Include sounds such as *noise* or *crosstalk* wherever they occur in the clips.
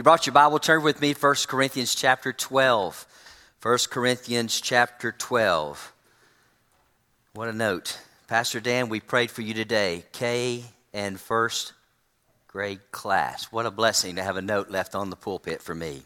you brought your Bible, turn with me 1 Corinthians chapter 12. 1 Corinthians chapter 12. What a note. Pastor Dan, we prayed for you today. K and first grade class. What a blessing to have a note left on the pulpit for me.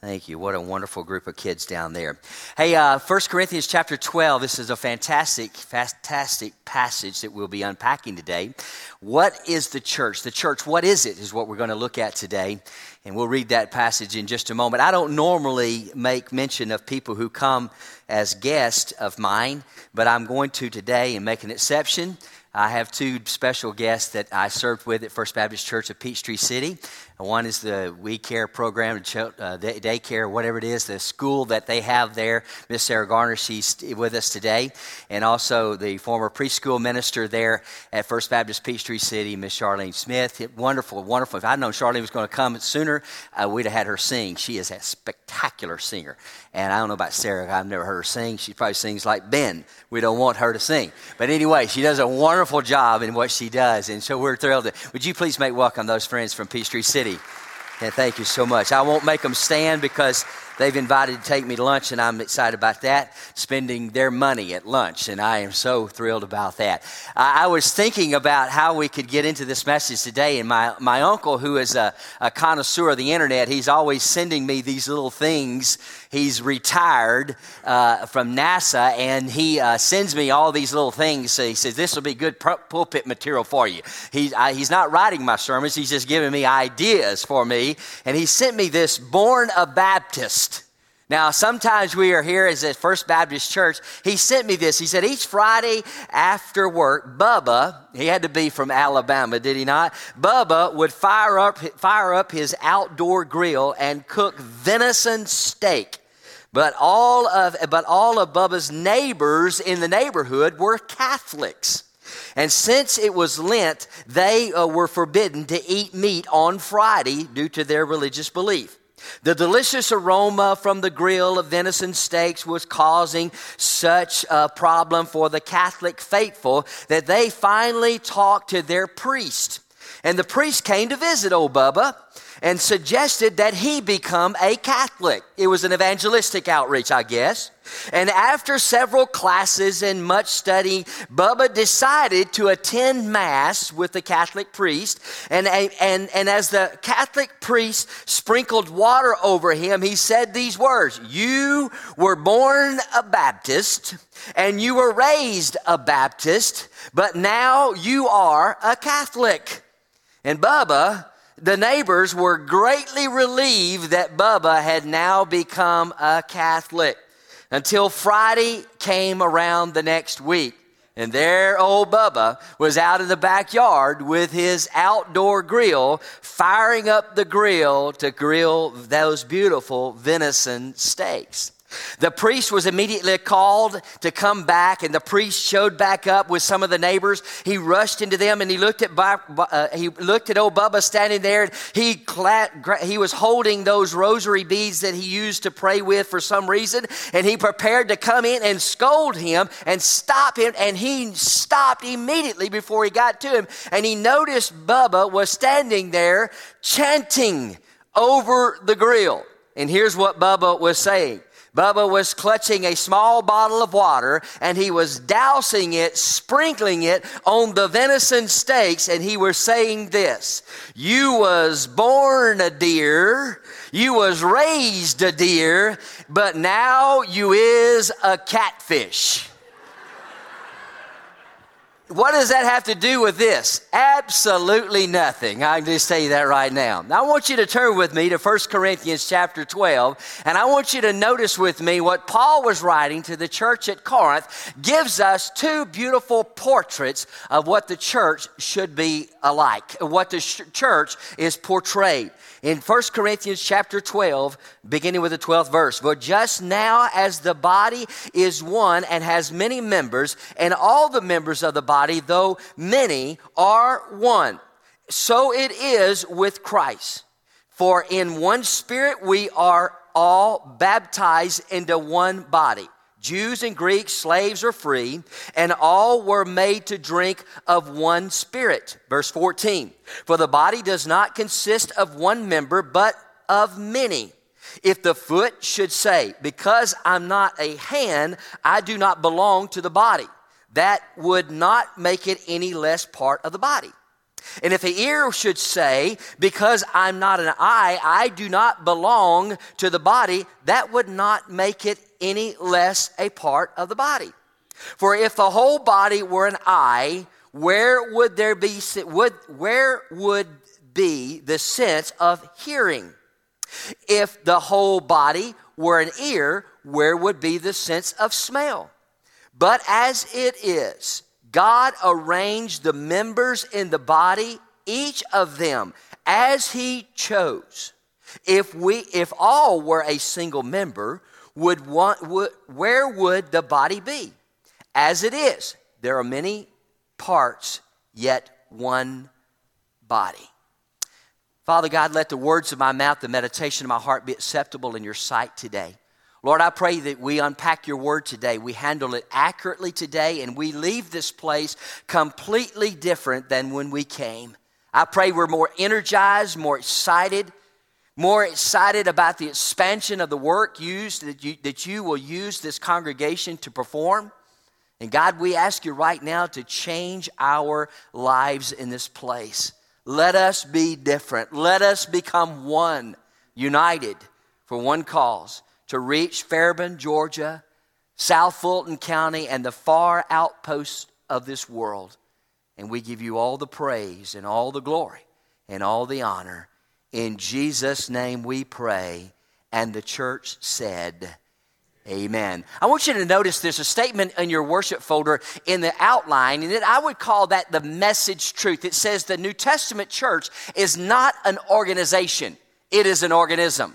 Thank you. What a wonderful group of kids down there. Hey, uh, 1 Corinthians chapter 12, this is a fantastic, fantastic passage that we'll be unpacking today. What is the church? The church, what is it, is what we're going to look at today. And we'll read that passage in just a moment. I don't normally make mention of people who come as guests of mine, but I'm going to today and make an exception. I have two special guests that I served with at First Baptist Church of Peachtree City. One is the We Care program, uh, daycare, whatever it is, the school that they have there. Miss Sarah Garner, she's with us today. And also the former preschool minister there at First Baptist Peachtree City, Miss Charlene Smith. Wonderful, wonderful. If I'd known Charlene was going to come sooner, uh, we'd have had her sing. She is a spectacular singer. And I don't know about Sarah, I've never heard her sing. She probably sings like Ben. We don't want her to sing. But anyway, she does a wonderful job in what she does. And so we're thrilled. To, would you please make welcome those friends from Peachtree City? City. And thank you so much. I won't make them stand because they've invited to take me to lunch, and I'm excited about that, spending their money at lunch, and I am so thrilled about that. I, I was thinking about how we could get into this message today, and my, my uncle, who is a, a connoisseur of the internet, he's always sending me these little things. He's retired uh, from NASA, and he uh, sends me all these little things. So he says, This will be good pulpit material for you. He, I, he's not writing my sermons, he's just giving me ideas for me. And he sent me this Born a Baptist now, sometimes we are here as a First Baptist Church. He sent me this. He said, each Friday after work, Bubba, he had to be from Alabama, did he not? Bubba would fire up, fire up his outdoor grill and cook venison steak. But all of, but all of Bubba's neighbors in the neighborhood were Catholics. And since it was Lent, they uh, were forbidden to eat meat on Friday due to their religious belief. The delicious aroma from the grill of venison steaks was causing such a problem for the Catholic faithful that they finally talked to their priest. And the priest came to visit old Bubba and suggested that he become a Catholic. It was an evangelistic outreach, I guess. And after several classes and much study, Bubba decided to attend Mass with the Catholic priest. And, and, and as the Catholic priest sprinkled water over him, he said these words You were born a Baptist and you were raised a Baptist, but now you are a Catholic. And Bubba, the neighbors were greatly relieved that Bubba had now become a Catholic until Friday came around the next week. And there old Bubba was out in the backyard with his outdoor grill, firing up the grill to grill those beautiful venison steaks. The priest was immediately called to come back, and the priest showed back up with some of the neighbors. He rushed into them, and he looked at uh, he looked at old Bubba standing there. He clad, he was holding those rosary beads that he used to pray with for some reason, and he prepared to come in and scold him and stop him. And he stopped immediately before he got to him, and he noticed Bubba was standing there chanting over the grill. And here's what Bubba was saying. Bubba was clutching a small bottle of water and he was dousing it, sprinkling it on the venison steaks, and he was saying this You was born a deer, you was raised a deer, but now you is a catfish. What does that have to do with this? Absolutely nothing. I can just tell you that right now. now. I want you to turn with me to 1 Corinthians chapter 12, and I want you to notice with me what Paul was writing to the church at Corinth gives us two beautiful portraits of what the church should be alike, what the sh- church is portrayed in 1 Corinthians chapter 12, beginning with the 12th verse. For just now, as the body is one and has many members, and all the members of the body, though many, are one, so it is with Christ. For in one spirit we are all baptized into one body Jews and Greeks, slaves or free, and all were made to drink of one spirit. Verse 14. For the body does not consist of one member, but of many. If the foot should say, Because I'm not a hand, I do not belong to the body, that would not make it any less part of the body. And if the ear should say, Because I'm not an eye, I do not belong to the body, that would not make it any less a part of the body. For if the whole body were an eye, where would there be would, where would be the sense of hearing? If the whole body were an ear, where would be the sense of smell? But as it is, God arranged the members in the body, each of them, as He chose. If we, if all were a single member, would want, would, where would the body be? As it is, there are many parts, yet one body. Father God, let the words of my mouth, the meditation of my heart be acceptable in your sight today. Lord, I pray that we unpack your word today, we handle it accurately today, and we leave this place completely different than when we came. I pray we're more energized, more excited, more excited about the expansion of the work used that you, that you will use this congregation to perform. And God, we ask you right now to change our lives in this place. Let us be different. Let us become one, united for one cause to reach Fairburn, Georgia, South Fulton County, and the far outposts of this world. And we give you all the praise and all the glory and all the honor. In Jesus' name we pray. And the church said, Amen. I want you to notice there's a statement in your worship folder in the outline, and I would call that the message truth. It says the New Testament church is not an organization, it is an organism.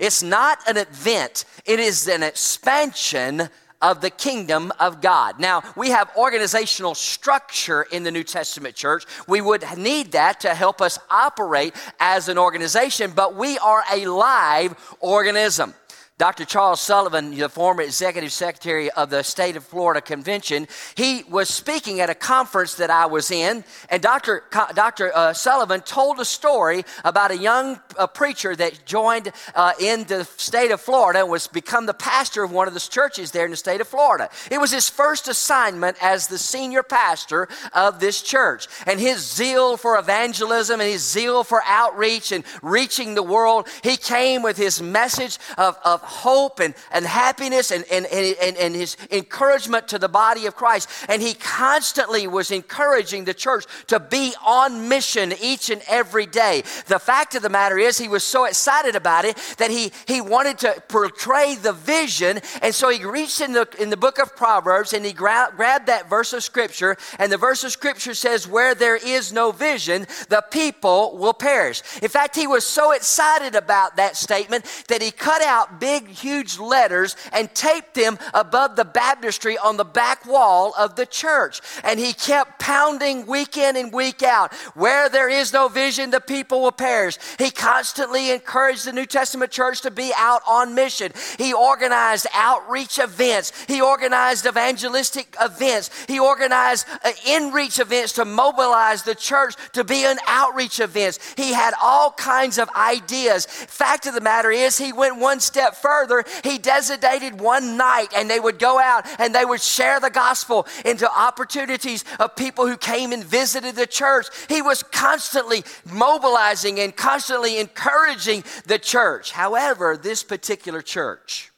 It's not an event, it is an expansion of the kingdom of God. Now, we have organizational structure in the New Testament church. We would need that to help us operate as an organization, but we are a live organism. Dr. Charles Sullivan, the former executive secretary of the state of Florida convention, he was speaking at a conference that I was in, and Dr. Dr. Uh, Sullivan told a story about a young uh, preacher that joined uh, in the state of Florida and was become the pastor of one of the churches there in the state of Florida. It was his first assignment as the senior pastor of this church, and his zeal for evangelism and his zeal for outreach and reaching the world, he came with his message of, of hope and, and happiness and, and, and, and his encouragement to the body of Christ. And he constantly was encouraging the church to be on mission each and every day. The fact of the matter is, he was so excited about it that he, he wanted to portray the vision. And so he reached in the, in the book of Proverbs and he gra- grabbed that verse of scripture. And the verse of scripture says, Where there is no vision, the people will perish. In fact, he was so excited about that statement that he cut out big big, huge letters and taped them above the baptistry on the back wall of the church. And he kept pounding week in and week out where there is no vision, the people will perish. He constantly encouraged the New Testament church to be out on mission. He organized outreach events, he organized evangelistic events, he organized uh, in reach events to mobilize the church to be an outreach events. He had all kinds of ideas. Fact of the matter is, he went one step further, he designated one night and they would go out and they would share the gospel into opportunities of people who came and visited the church. He was constantly mobilizing and constantly encouraging the church. However, this particular church,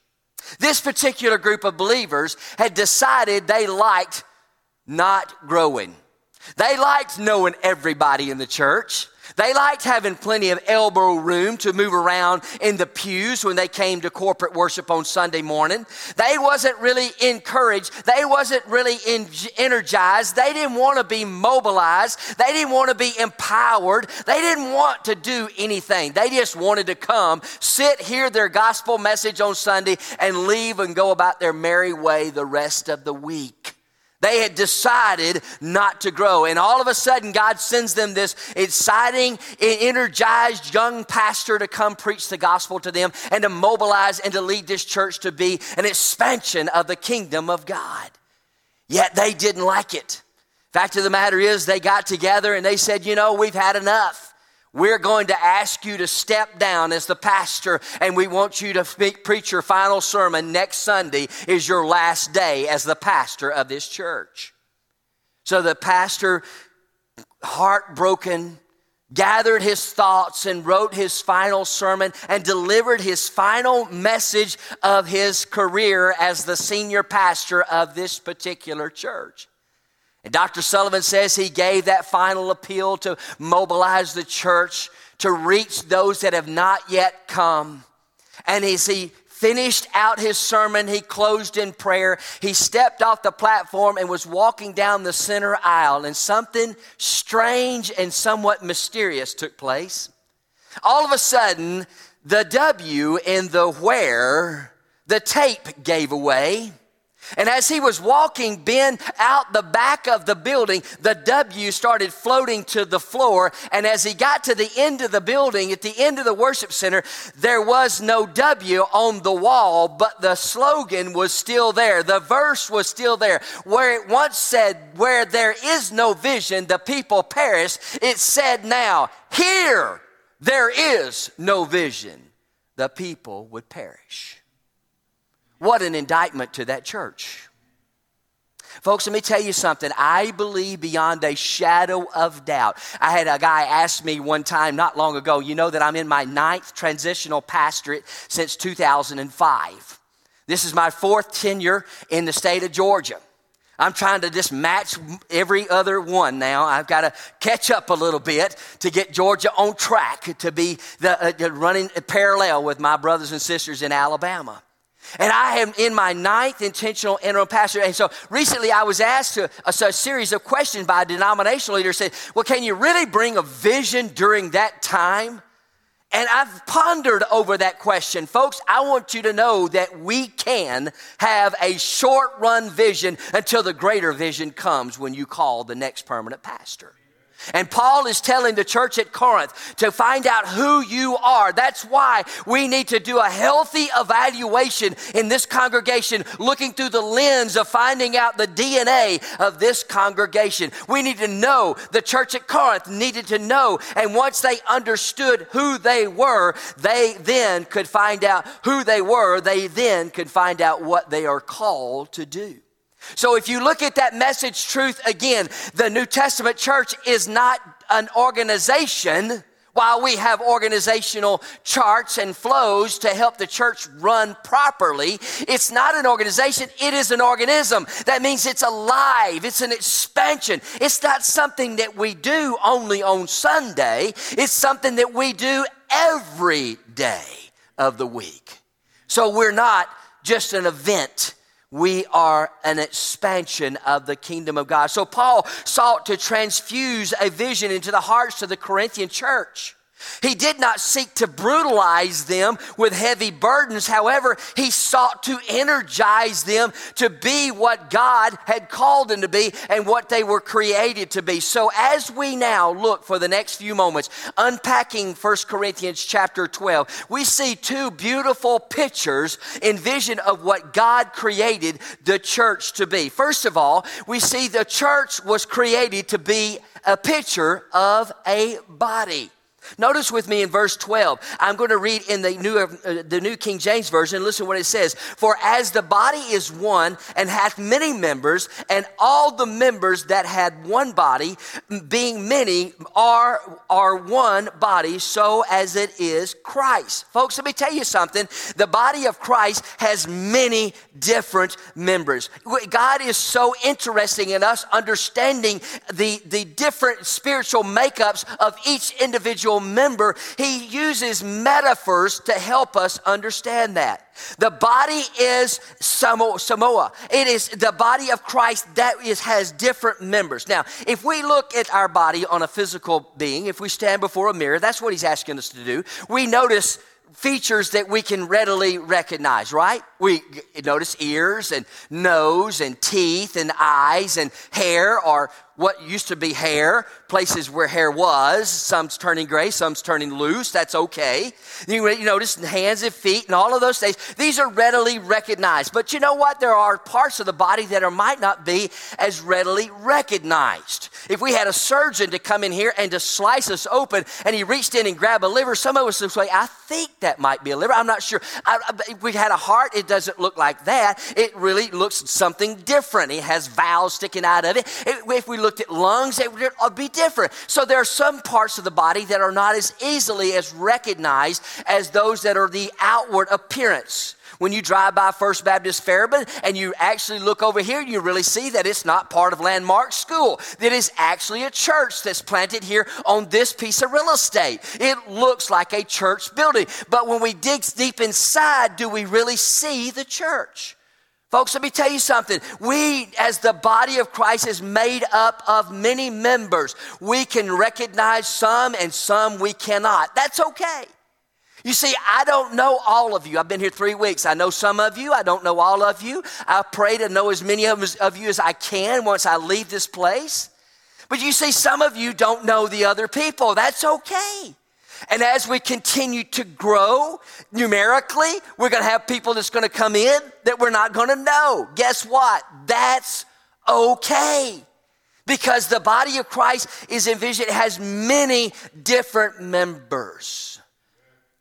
this particular group of believers had decided they liked not growing. They liked knowing everybody in the church. They liked having plenty of elbow room to move around in the pews when they came to corporate worship on Sunday morning. They wasn't really encouraged. They wasn't really energized. They didn't want to be mobilized. They didn't want to be empowered. They didn't want to do anything. They just wanted to come, sit, hear their gospel message on Sunday, and leave and go about their merry way the rest of the week. They had decided not to grow. And all of a sudden, God sends them this exciting, energized young pastor to come preach the gospel to them and to mobilize and to lead this church to be an expansion of the kingdom of God. Yet they didn't like it. Fact of the matter is, they got together and they said, You know, we've had enough. We're going to ask you to step down as the pastor, and we want you to preach your final sermon next Sunday, is your last day as the pastor of this church. So the pastor, heartbroken, gathered his thoughts and wrote his final sermon and delivered his final message of his career as the senior pastor of this particular church. And Dr. Sullivan says he gave that final appeal to mobilize the church to reach those that have not yet come. And as he finished out his sermon, he closed in prayer. He stepped off the platform and was walking down the center aisle, and something strange and somewhat mysterious took place. All of a sudden, the W in the where, the tape gave away. And as he was walking Ben out the back of the building, the W started floating to the floor. And as he got to the end of the building, at the end of the worship center, there was no W on the wall, but the slogan was still there. The verse was still there. Where it once said, Where there is no vision, the people perish, it said now, Here there is no vision, the people would perish. What an indictment to that church. Folks, let me tell you something. I believe beyond a shadow of doubt. I had a guy ask me one time not long ago, you know that I'm in my ninth transitional pastorate since 2005. This is my fourth tenure in the state of Georgia. I'm trying to just match every other one now. I've got to catch up a little bit to get Georgia on track to be the, uh, running parallel with my brothers and sisters in Alabama. And I am in my ninth intentional interim pastor. And so recently I was asked to, a, a, series of questions by a denominational leader said, Well, can you really bring a vision during that time? And I've pondered over that question. Folks, I want you to know that we can have a short run vision until the greater vision comes when you call the next permanent pastor. And Paul is telling the church at Corinth to find out who you are. That's why we need to do a healthy evaluation in this congregation, looking through the lens of finding out the DNA of this congregation. We need to know, the church at Corinth needed to know. And once they understood who they were, they then could find out who they were. They then could find out what they are called to do. So if you look at that message truth again, the New Testament church is not an organization. While we have organizational charts and flows to help the church run properly, it's not an organization, it is an organism. That means it's alive, it's an expansion. It's not something that we do only on Sunday, it's something that we do every day of the week. So we're not just an event we are an expansion of the kingdom of God. So Paul sought to transfuse a vision into the hearts of the Corinthian church. He did not seek to brutalize them with heavy burdens. However, he sought to energize them to be what God had called them to be and what they were created to be. So as we now look for the next few moments, unpacking 1 Corinthians chapter 12, we see two beautiful pictures in vision of what God created the church to be. First of all, we see the church was created to be a picture of a body. Notice with me in verse 12. I'm going to read in the New, uh, the New King James Version. Listen what it says. For as the body is one and hath many members, and all the members that had one body, being many, are, are one body, so as it is Christ. Folks, let me tell you something. The body of Christ has many different members. God is so interesting in us understanding the, the different spiritual makeups of each individual member, he uses metaphors to help us understand that. The body is Samoa. It is the body of Christ that is, has different members. Now, if we look at our body on a physical being, if we stand before a mirror, that's what he's asking us to do. We notice features that we can readily recognize, right? We notice ears and nose and teeth and eyes and hair or what used to be hair, places where hair was. Some's turning gray, some's turning loose. That's okay. You notice hands and feet and all of those things. These are readily recognized. But you know what? There are parts of the body that are, might not be as readily recognized. If we had a surgeon to come in here and to slice us open and he reached in and grabbed a liver, some of us would say, I think that might be a liver. I'm not sure. I, if we had a heart, it doesn't look like that. It really looks something different. It has valves sticking out of it. If we looked at lungs, it would be different. So there are some parts of the body that are not as easily as recognized as those that are the outward appearance. When you drive by First Baptist Fairburn and you actually look over here, you really see that it's not part of Landmark School. That is actually a church that's planted here on this piece of real estate. It looks like a church building. But when we dig deep inside, do we really see the church? Folks, let me tell you something. We, as the body of Christ, is made up of many members. We can recognize some and some we cannot. That's okay. You see, I don't know all of you. I've been here three weeks. I know some of you. I don't know all of you. I pray to know as many of, you as I can once I leave this place. But you see, some of you don't know the other people. That's okay. And as we continue to grow numerically, we're going to have people that's going to come in that we're not going to know. Guess what? That's okay. Because the body of Christ is envisioned, it has many different members.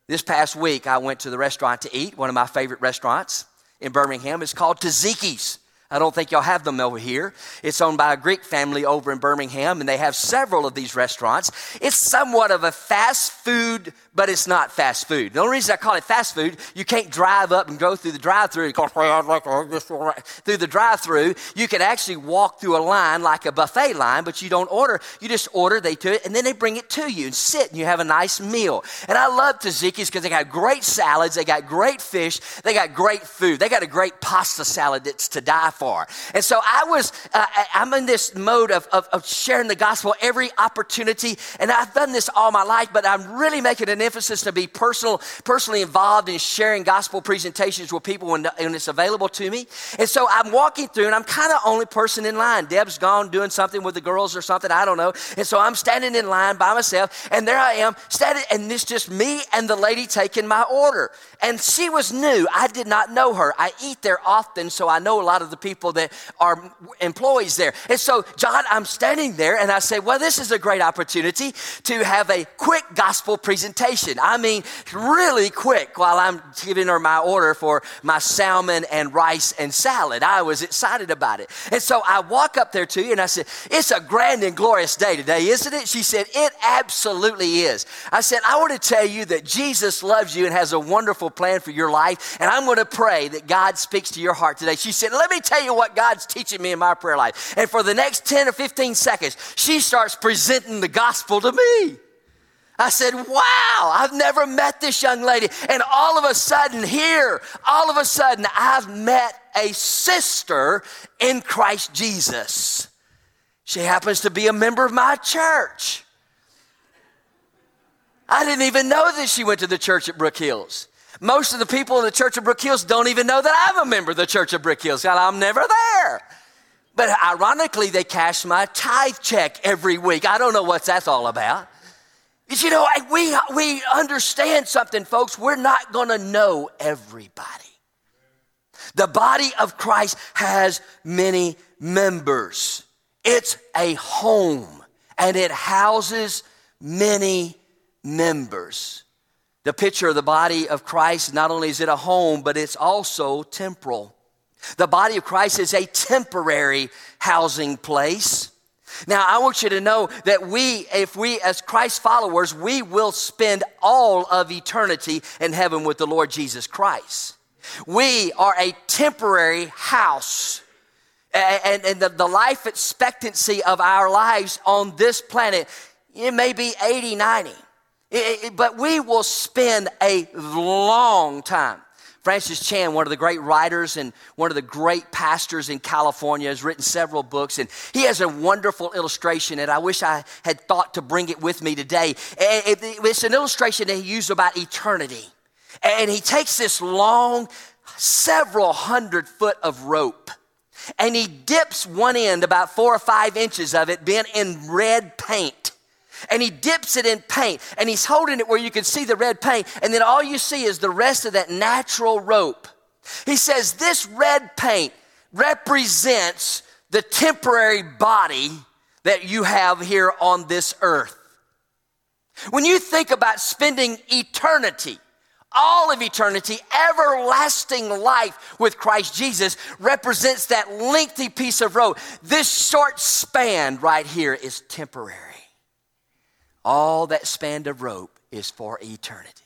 This past week, I went to the restaurant to eat, one of my favorite restaurants in Birmingham. It's called Taziki's. I don't think y'all have them over here. It's owned by a Greek family over in Birmingham, and they have several of these restaurants. It's somewhat of a fast food, but it's not fast food. The only reason I call it fast food, you can't drive up and go through the drive-through *laughs* through the drive-through. You can actually walk through a line like a buffet line, but you don't order. You just order, they do it, and then they bring it to you and sit, and you have a nice meal. And I love Taziki's because they got great salads, they got great fish, they got great food, they got a great pasta salad that's to die for. And so I was, uh, I'm in this mode of, of, of, sharing the gospel every opportunity. And I've done this all my life, but I'm really making an emphasis to be personal, personally involved in sharing gospel presentations with people when, when it's available to me. And so I'm walking through and I'm kind of only person in line. Deb's gone doing something with the girls or something. I don't know. And so I'm standing in line by myself and there I am standing and it's just me and the lady taking my order. And she was new. I did not know her. I eat there often, so I know a lot of the people that are employees there. And so, John, I'm standing there and I say, Well, this is a great opportunity to have a quick gospel presentation. I mean, really quick while I'm giving her my order for my salmon and rice and salad. I was excited about it. And so I walk up there to you and I said, It's a grand and glorious day today, isn't it? She said, It absolutely is. I said, I want to tell you that Jesus loves you and has a wonderful plan for your life. And I'm going to pray that God speaks to your heart today. She said, Let me tell you what God's teaching me in my prayer life. And for the next 10 or 15 seconds, she starts presenting the gospel to me. I said, Wow, I've never met this young lady. And all of a sudden, here, all of a sudden, I've met a sister in Christ Jesus. She happens to be a member of my church. I didn't even know that she went to the church at Brook Hills. Most of the people in the Church of Brook Hills don't even know that I'm a member of the Church of Brook Hills. God, I'm never there. But ironically, they cash my tithe check every week. I don't know what that's all about. You know, we, we understand something, folks. We're not going to know everybody. The body of Christ has many members. It's a home and it houses many members. The picture of the body of Christ, not only is it a home, but it's also temporal. The body of Christ is a temporary housing place. Now, I want you to know that we, if we as Christ followers, we will spend all of eternity in heaven with the Lord Jesus Christ. We are a temporary house. And, and the, the life expectancy of our lives on this planet, it may be 80, 90. It, it, but we will spend a long time. Francis Chan, one of the great writers and one of the great pastors in California, has written several books, and he has a wonderful illustration, and I wish I had thought to bring it with me today. Eh, eh, it's an illustration that he used about eternity. And he takes this long, several hundred foot of rope, and he dips one end, about four or five inches of it, being in red paint and he dips it in paint and he's holding it where you can see the red paint and then all you see is the rest of that natural rope. He says this red paint represents the temporary body that you have here on this earth. When you think about spending eternity, all of eternity, everlasting life with Christ Jesus represents that lengthy piece of road. This short span right here is temporary. All that span of rope is for eternity.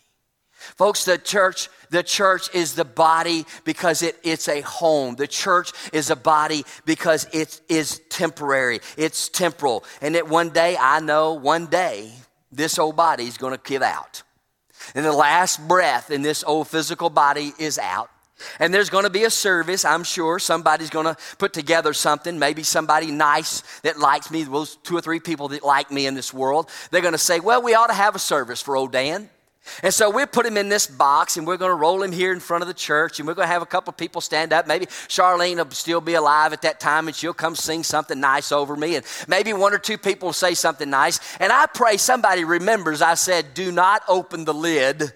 Folks, the church, the church is the body because it, it's a home. The church is a body because it is temporary. It's temporal. And that one day, I know one day, this old body is going to give out. And the last breath in this old physical body is out. And there's going to be a service, I'm sure. Somebody's going to put together something. Maybe somebody nice that likes me, those two or three people that like me in this world. They're going to say, well, we ought to have a service for old Dan. And so we put him in this box and we're going to roll him here in front of the church and we're going to have a couple people stand up. Maybe Charlene will still be alive at that time and she'll come sing something nice over me. And maybe one or two people will say something nice. And I pray somebody remembers I said, do not open the lid.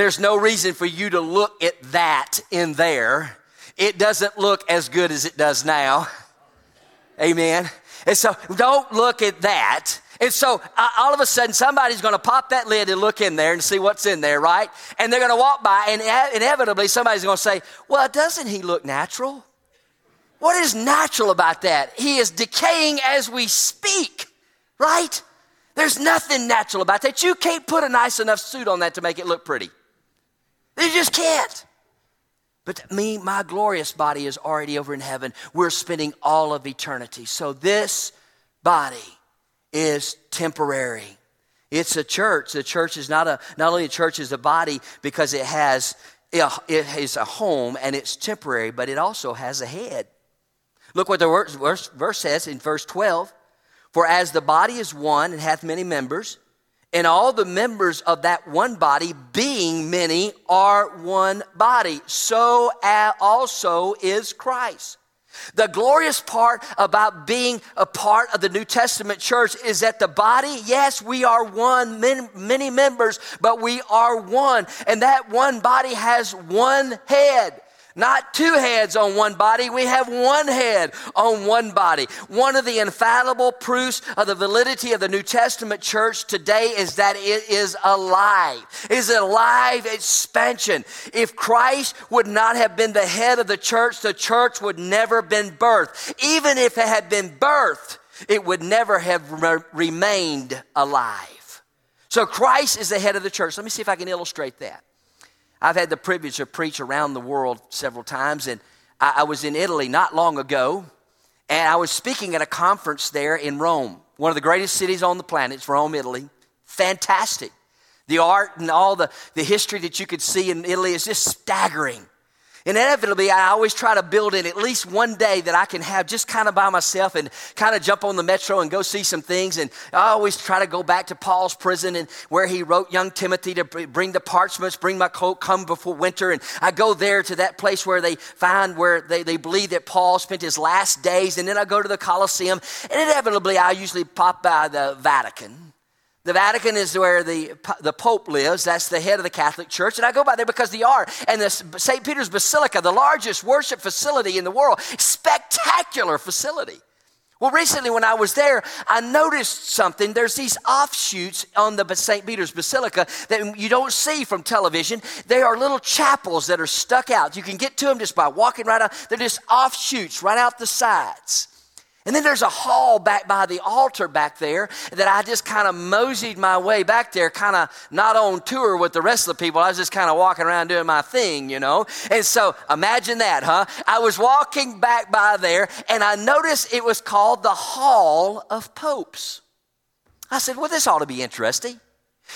There's no reason for you to look at that in there. It doesn't look as good as it does now. Amen. And so don't look at that. And so uh, all of a sudden, somebody's going to pop that lid and look in there and see what's in there, right? And they're going to walk by, and inevitably, somebody's going to say, Well, doesn't he look natural? What is natural about that? He is decaying as we speak, right? There's nothing natural about that. You can't put a nice enough suit on that to make it look pretty. You just can't. But me, my glorious body is already over in heaven. We're spending all of eternity. So this body is temporary. It's a church. The church is not a, not only a church is a body because it has, it is a home and it's temporary, but it also has a head. Look what the verse, verse says in verse 12. For as the body is one and hath many members, and all the members of that one body, being many, are one body, so also is Christ. The glorious part about being a part of the New Testament church is that the body, yes, we are one, many, many members, but we are one. And that one body has one head. Not two heads on one body, we have one head on one body. One of the infallible proofs of the validity of the New Testament church today is that it is alive. It is a live expansion. If Christ would not have been the head of the church, the church would never been birthed. Even if it had been birthed, it would never have re- remained alive. So Christ is the head of the church. Let me see if I can illustrate that. I've had the privilege to preach around the world several times, and I, I was in Italy not long ago, and I was speaking at a conference there in Rome, one of the greatest cities on the planet. It's Rome, Italy. Fantastic. The art and all the, the history that you could see in Italy is just staggering. Inevitably, I always try to build in at least one day that I can have just kind of by myself and kind of jump on the metro and go see some things. And I always try to go back to Paul's prison and where he wrote young Timothy to bring the parchments, bring my coat, come before winter. And I go there to that place where they find where they, they believe that Paul spent his last days. And then I go to the Colosseum. And inevitably, I usually pop by the Vatican. The Vatican is where the, the Pope lives. That's the head of the Catholic Church. And I go by there because the art and the St. Peter's Basilica, the largest worship facility in the world, spectacular facility. Well, recently when I was there, I noticed something. There's these offshoots on the St. Peter's Basilica that you don't see from television. They are little chapels that are stuck out. You can get to them just by walking right out. They're just offshoots right out the sides. And then there's a hall back by the altar back there that I just kind of moseyed my way back there, kind of not on tour with the rest of the people. I was just kind of walking around doing my thing, you know. And so imagine that, huh? I was walking back by there and I noticed it was called the Hall of Popes. I said, well, this ought to be interesting.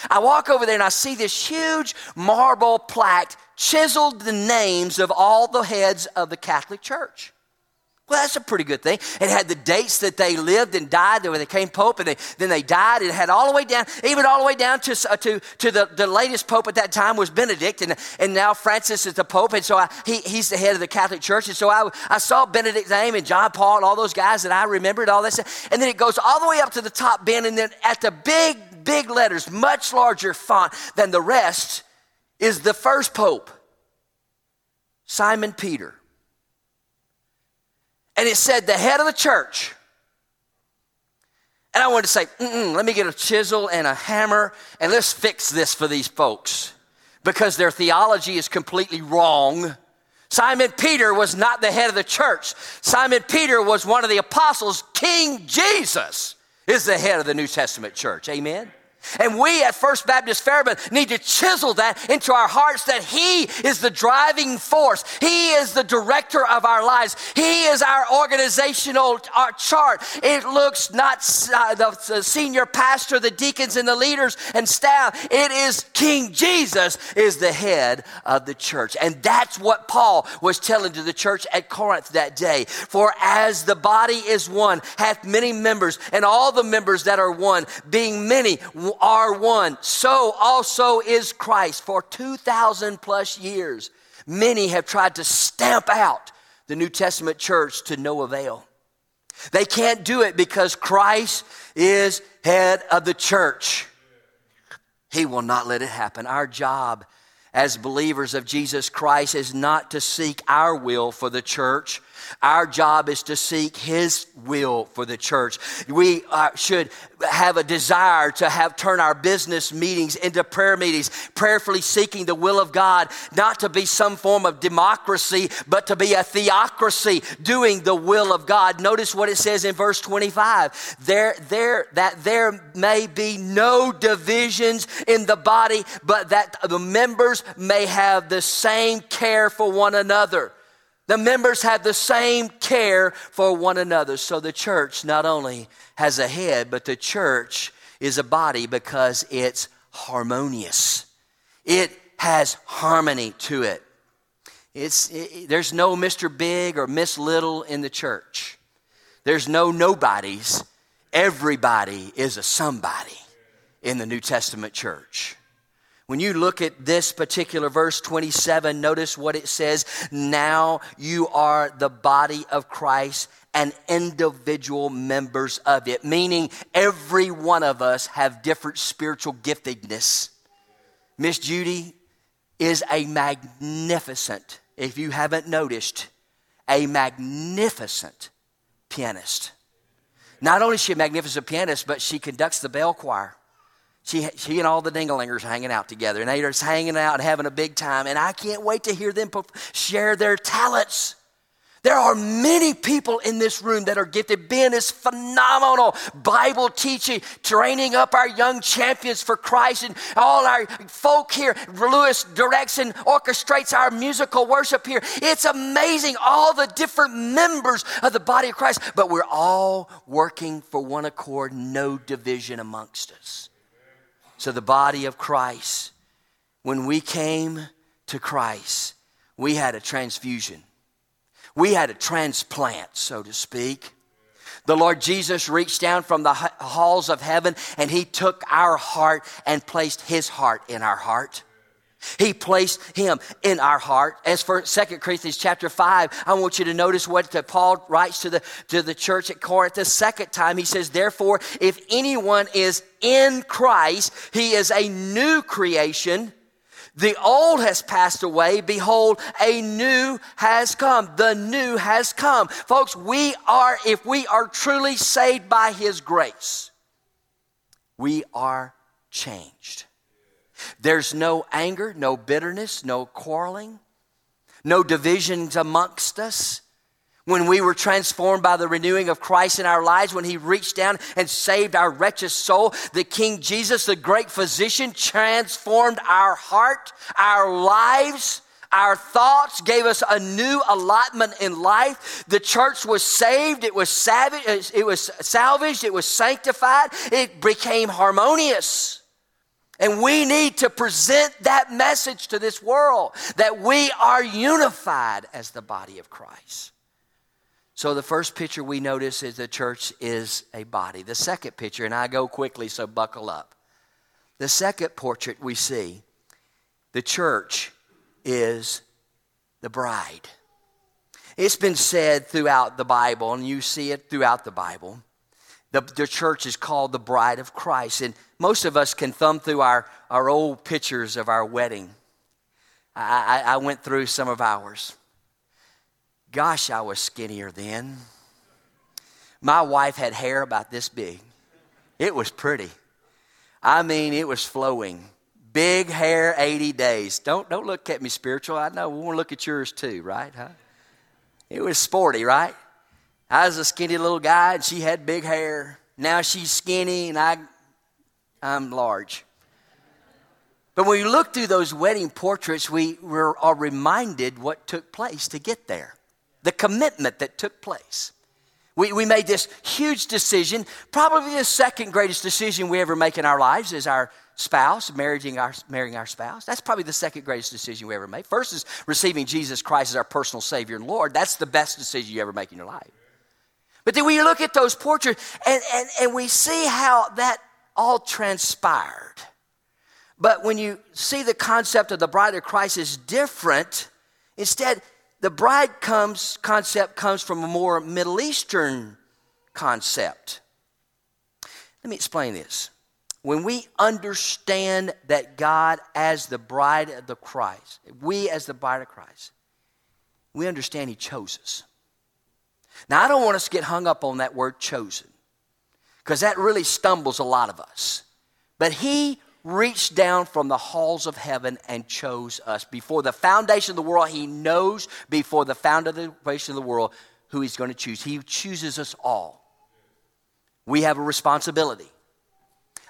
I walk over there and I see this huge marble plaque chiseled the names of all the heads of the Catholic Church. Well, that's a pretty good thing. It had the dates that they lived and died, when they came pope, and they, then they died. It had all the way down, even all the way down to, uh, to, to the, the latest pope at that time was Benedict, and, and now Francis is the pope, and so I, he, he's the head of the Catholic Church. And so I, I saw Benedict's name and John Paul and all those guys that I remembered, all that stuff. And then it goes all the way up to the top bin, and then at the big, big letters, much larger font than the rest, is the first pope, Simon Peter. And it said, the head of the church, And I wanted to say, let me get a chisel and a hammer and let's fix this for these folks because their theology is completely wrong. Simon Peter was not the head of the church. Simon Peter was one of the apostles. King Jesus is the head of the New Testament church. Amen. And we at First Baptist Fairburn need to chisel that into our hearts that He is the driving force. He is the director of our lives. He is our organizational our chart. It looks not uh, the, the senior pastor, the deacons, and the leaders and staff. It is King Jesus is the head of the church. And that's what Paul was telling to the church at Corinth that day. For as the body is one, hath many members, and all the members that are one, being many, are one. So also is Christ. For 2,000 plus years, many have tried to stamp out the New Testament church to no avail. They can't do it because Christ is head of the church. He will not let it happen. Our job as believers of Jesus Christ is not to seek our will for the church, our job is to seek His will for the church. We uh, should have a desire to have turn our business meetings into prayer meetings, prayerfully seeking the will of God, not to be some form of democracy, but to be a theocracy, doing the will of God. Notice what it says in verse 25. There, there, that there may be no divisions in the body, but that the members may have the same care for one another. The members have the same care for one another. So the church not only has a head, but the church is a body because it's harmonious. It has harmony to it. It's, it, there's no Mr. Big or Miss Little in the church. There's no nobodies. Everybody is a somebody in the New Testament church. When you look at this particular verse 27, notice what it says. Now you are the body of Christ and individual members of it, meaning every one of us have different spiritual giftedness. Miss Judy is a magnificent, if you haven't noticed, a magnificent pianist. Not only is she a magnificent pianist, but she conducts the bell choir she, she and all the dinglingers hanging out together, and they're just hanging out and having a big time. And I can't wait to hear them share their talents. There are many people in this room that are gifted. Ben is phenomenal Bible teaching, training up our young champions for Christ, and all our folk here. Lewis directs and orchestrates our musical worship here. It's amazing, all the different members of the body of Christ, but we're all working for one accord, no division amongst us. So, the body of Christ, when we came to Christ, we had a transfusion. We had a transplant, so to speak. The Lord Jesus reached down from the halls of heaven and he took our heart and placed his heart in our heart. He placed him in our heart. As for 2 Corinthians chapter 5, I want you to notice what Paul writes to the, to the church at Corinth the second time. He says, Therefore, if anyone is in Christ, he is a new creation. The old has passed away. Behold, a new has come. The new has come. Folks, we are, if we are truly saved by his grace, we are changed. There's no anger, no bitterness, no quarreling, no divisions amongst us. When we were transformed by the renewing of Christ in our lives, when He reached down and saved our wretched soul, the King Jesus, the great physician, transformed our heart, our lives, our thoughts, gave us a new allotment in life. The church was saved, it was savage, it was salvaged, it was sanctified, it became harmonious. And we need to present that message to this world that we are unified as the body of Christ. So, the first picture we notice is the church is a body. The second picture, and I go quickly, so buckle up. The second portrait we see, the church is the bride. It's been said throughout the Bible, and you see it throughout the Bible. The, the church is called the bride of Christ. And most of us can thumb through our, our old pictures of our wedding. I, I, I went through some of ours. Gosh, I was skinnier then. My wife had hair about this big. It was pretty. I mean, it was flowing. Big hair, 80 days. Don't, don't look at me spiritual. I know we want to look at yours too, right? Huh? It was sporty, right? I was a skinny little guy and she had big hair. Now she's skinny and I, I'm large. But when we look through those wedding portraits, we are reminded what took place to get there, the commitment that took place. We, we made this huge decision, probably the second greatest decision we ever make in our lives is our spouse, marrying our, marrying our spouse. That's probably the second greatest decision we ever make. First is receiving Jesus Christ as our personal Savior and Lord. That's the best decision you ever make in your life. But then we look at those portraits and, and, and we see how that all transpired. But when you see the concept of the bride of Christ is different, instead, the bride comes concept comes from a more Middle Eastern concept. Let me explain this. When we understand that God as the bride of the Christ, we as the bride of Christ, we understand He chose us. Now, I don't want us to get hung up on that word chosen because that really stumbles a lot of us. But He reached down from the halls of heaven and chose us. Before the foundation of the world, He knows before the foundation of the world who He's going to choose. He chooses us all. We have a responsibility.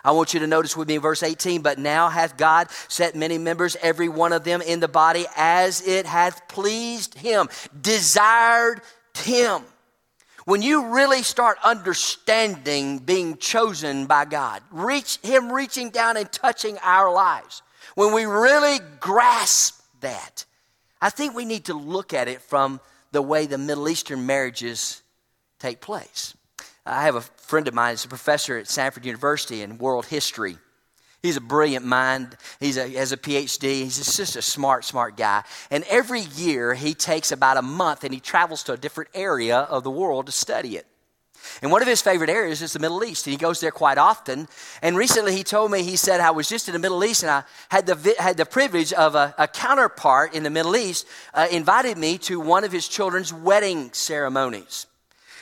I want you to notice with me in verse 18, but now hath God set many members, every one of them in the body, as it hath pleased him, desired him. When you really start understanding being chosen by God, reach Him reaching down and touching our lives, when we really grasp that, I think we need to look at it from the way the Middle Eastern marriages take place. I have a friend of mine, he's a professor at Stanford University in world history. He's a brilliant mind. He's a, has a PhD. He's just a smart, smart guy. And every year he takes about a month and he travels to a different area of the world to study it. And one of his favorite areas is the Middle East, and he goes there quite often. And recently he told me, he said, I was just in the Middle East and I had the, had the privilege of a, a counterpart in the Middle East uh, invited me to one of his children's wedding ceremonies.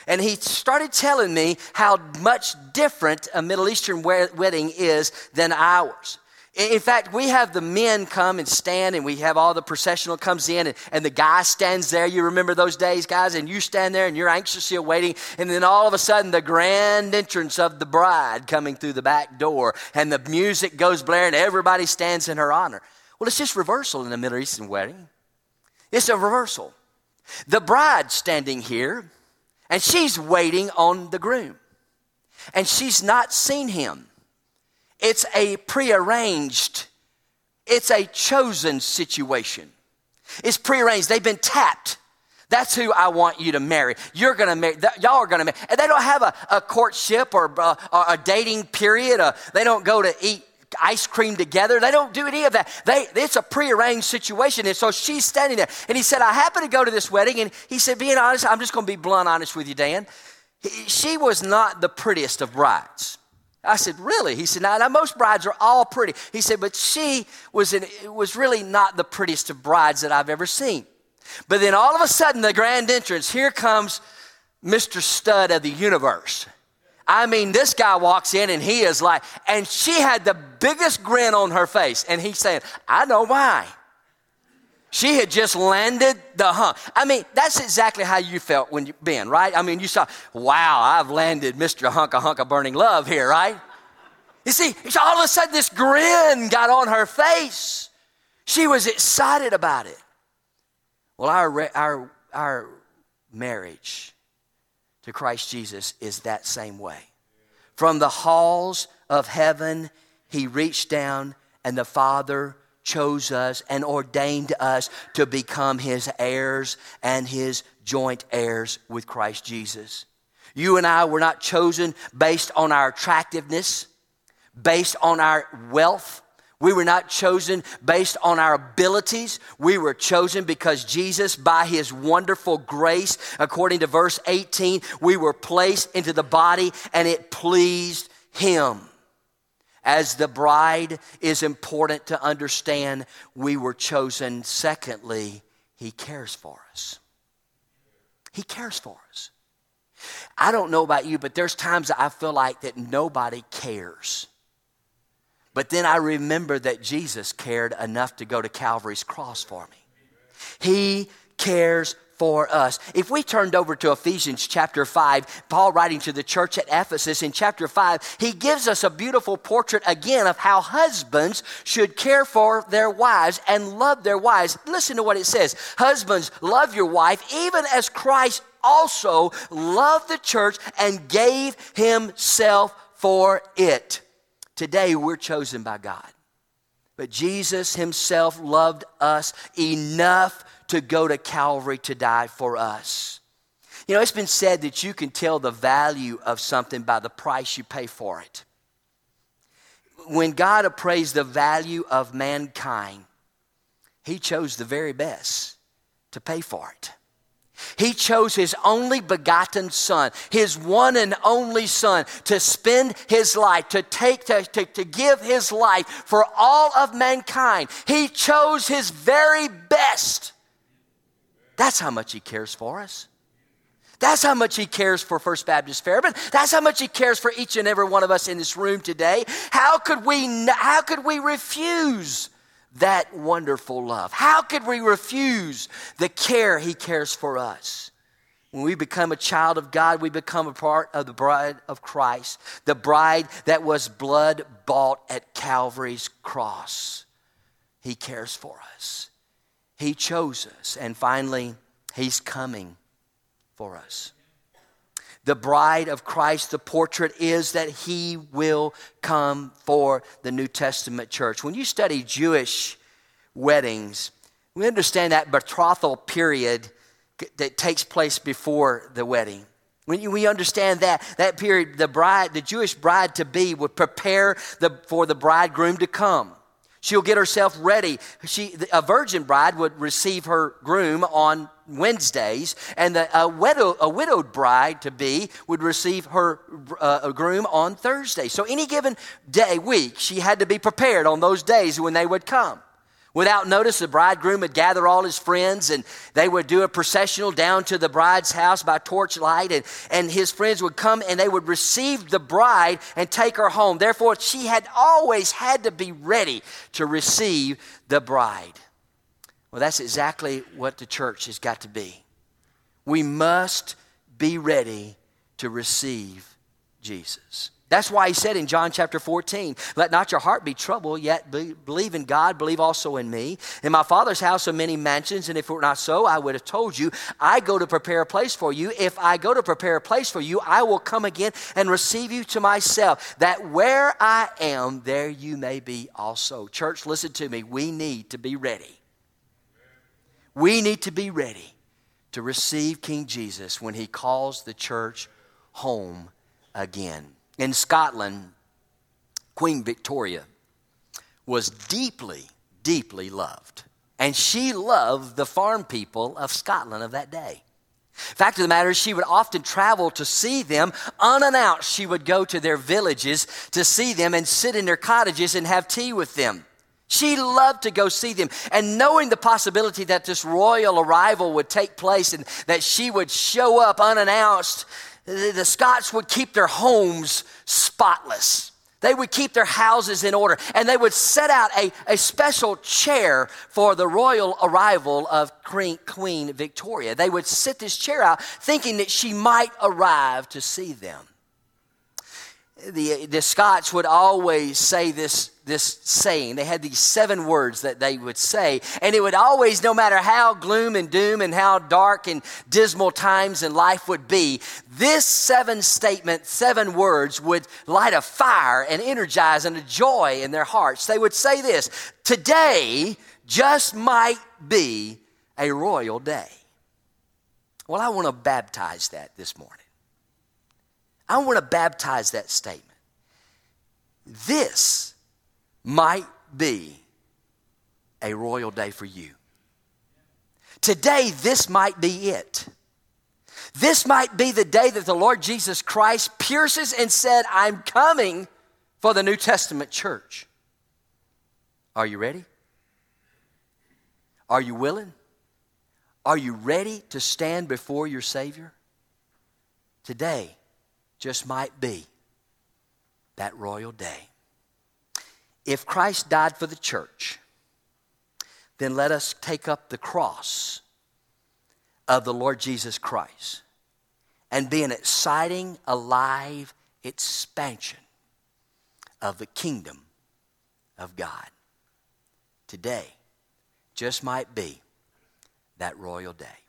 And he started telling me how much different a Middle Eastern wedding is than ours. In fact, we have the men come and stand, and we have all the processional comes in, and, and, the guy stands there. You remember those days, guys? And you stand there and you're anxiously awaiting, and then all of a sudden, the grand entrance of the bride coming through the back door, and the music goes blaring, everybody stands in her honor. Well, it's just reversal in a Middle Eastern wedding. It's a reversal. The bride standing here and she's waiting on the groom. And she's not seen him. It's a prearranged, it's a chosen situation. It's prearranged. They've been tapped. That's who I want you to marry. You're going to marry. Y'all are going to marry. And they don't have a, a courtship or, uh, or a dating period. Uh, they don't go to eat ice cream together. They don't do any of that. They, it's a prearranged situation. And so she's standing there. And he said, I happen to go to this wedding. And he said, being honest, I'm just going to be blunt honest with you, Dan. He, she was not the prettiest of brides. I said, really? He said, now, now most brides are all pretty. He said, but she was, in, was really not the prettiest of brides that I've ever seen. But then all of a sudden, the grand entrance, here comes Mr. Stud of the universe. I mean, this guy walks in and he is like, and she had the biggest grin on her face. And he's saying, I know why. She had just landed the hunk. I mean, that's exactly how you felt when you been, right? I mean, you saw, wow, I've landed Mr. Hunk a hunk of burning love here, right? You see, all of a sudden this grin got on her face. She was excited about it. Well, our, our, our marriage to Christ Jesus is that same way. From the halls of heaven, he reached down, and the Father chose us and ordained us to become his heirs and his joint heirs with Christ Jesus. You and I were not chosen based on our attractiveness, based on our wealth, we were not chosen based on our abilities. We were chosen because Jesus, by his wonderful grace, according to verse 18, we were placed into the body and it pleased him. As the bride is important to understand, we were chosen. Secondly, he cares for us. He cares for us. I don't know about you, but there's times I feel like that nobody cares. But then I remember that Jesus cared enough to go to Calvary's cross for me. He cares for us. If we turned over to Ephesians chapter 5, Paul writing to the church at Ephesus in chapter 5, he gives us a beautiful portrait again of how husbands should care for their wives and love their wives. Listen to what it says Husbands, love your wife, even as Christ also loved the church and gave himself for it. Today, we're chosen by God. But Jesus himself loved us enough to go to Calvary to die for us. You know, it's been said that you can tell the value of something by the price you pay for it. When God appraised the value of mankind, He chose the very best to pay for it. He chose his only begotten son, his one and only son, to spend his life, to take, to, to, to, give his life for all of mankind. He chose his very best. That's how much he cares for us. That's how much he cares for First Baptist Fairburn. That's how much he cares for each and every one of us in this room today. How could we, how could we refuse that wonderful love? How could we refuse the care He cares for us? When we become a child of God, we become a part of the bride of Christ, the bride that was blood bought at Calvary's cross. He cares for us, He chose us, and finally, He's coming for us the bride of Christ, the portrait is that he will come for the New Testament church. When you study Jewish weddings, we understand that betrothal period that takes place before the wedding. When we understand that, that period, the bride, the Jewish bride to be would prepare the, for the bridegroom to come. She'll get herself ready. She, a virgin bride would receive her groom on Wednesdays, and the, a, widow, a widowed bride to be would receive her uh, groom on Thursday. So, any given day, week, she had to be prepared on those days when they would come. Without notice, the bridegroom would gather all his friends and they would do a processional down to the bride's house by torchlight. And, and his friends would come and they would receive the bride and take her home. Therefore, she had always had to be ready to receive the bride. Well, that's exactly what the church has got to be. We must be ready to receive Jesus. That's why he said in John chapter 14, Let not your heart be troubled, yet be, believe in God, believe also in me. In my Father's house are many mansions, and if it were not so, I would have told you, I go to prepare a place for you. If I go to prepare a place for you, I will come again and receive you to myself, that where I am, there you may be also. Church, listen to me. We need to be ready. We need to be ready to receive King Jesus when he calls the church home again. In Scotland, Queen Victoria was deeply, deeply loved. And she loved the farm people of Scotland of that day. Fact of the matter is, she would often travel to see them unannounced. She would go to their villages to see them and sit in their cottages and have tea with them. She loved to go see them. And knowing the possibility that this royal arrival would take place and that she would show up unannounced, the Scots would keep their homes spotless. They would keep their houses in order and they would set out a, a special chair for the royal arrival of Queen Victoria. They would sit this chair out thinking that she might arrive to see them the, the Scots would always say this, this saying. They had these seven words that they would say, and it would always, no matter how gloom and doom and how dark and dismal times in life would be, this seven statement, seven words would light a fire and energize and a joy in their hearts. They would say this Today just might be a royal day. Well, I want to baptize that this morning. I want to baptize that statement. This might be a royal day for you. Today, this might be it. This might be the day that the Lord Jesus Christ pierces and said, I'm coming for the New Testament church. Are you ready? Are you willing? Are you ready to stand before your Savior? today just might be that royal day. If Christ died for the church, then let us take up the cross of the Lord Jesus Christ and be an exciting, alive expansion of the kingdom of God. Today just might be that royal day.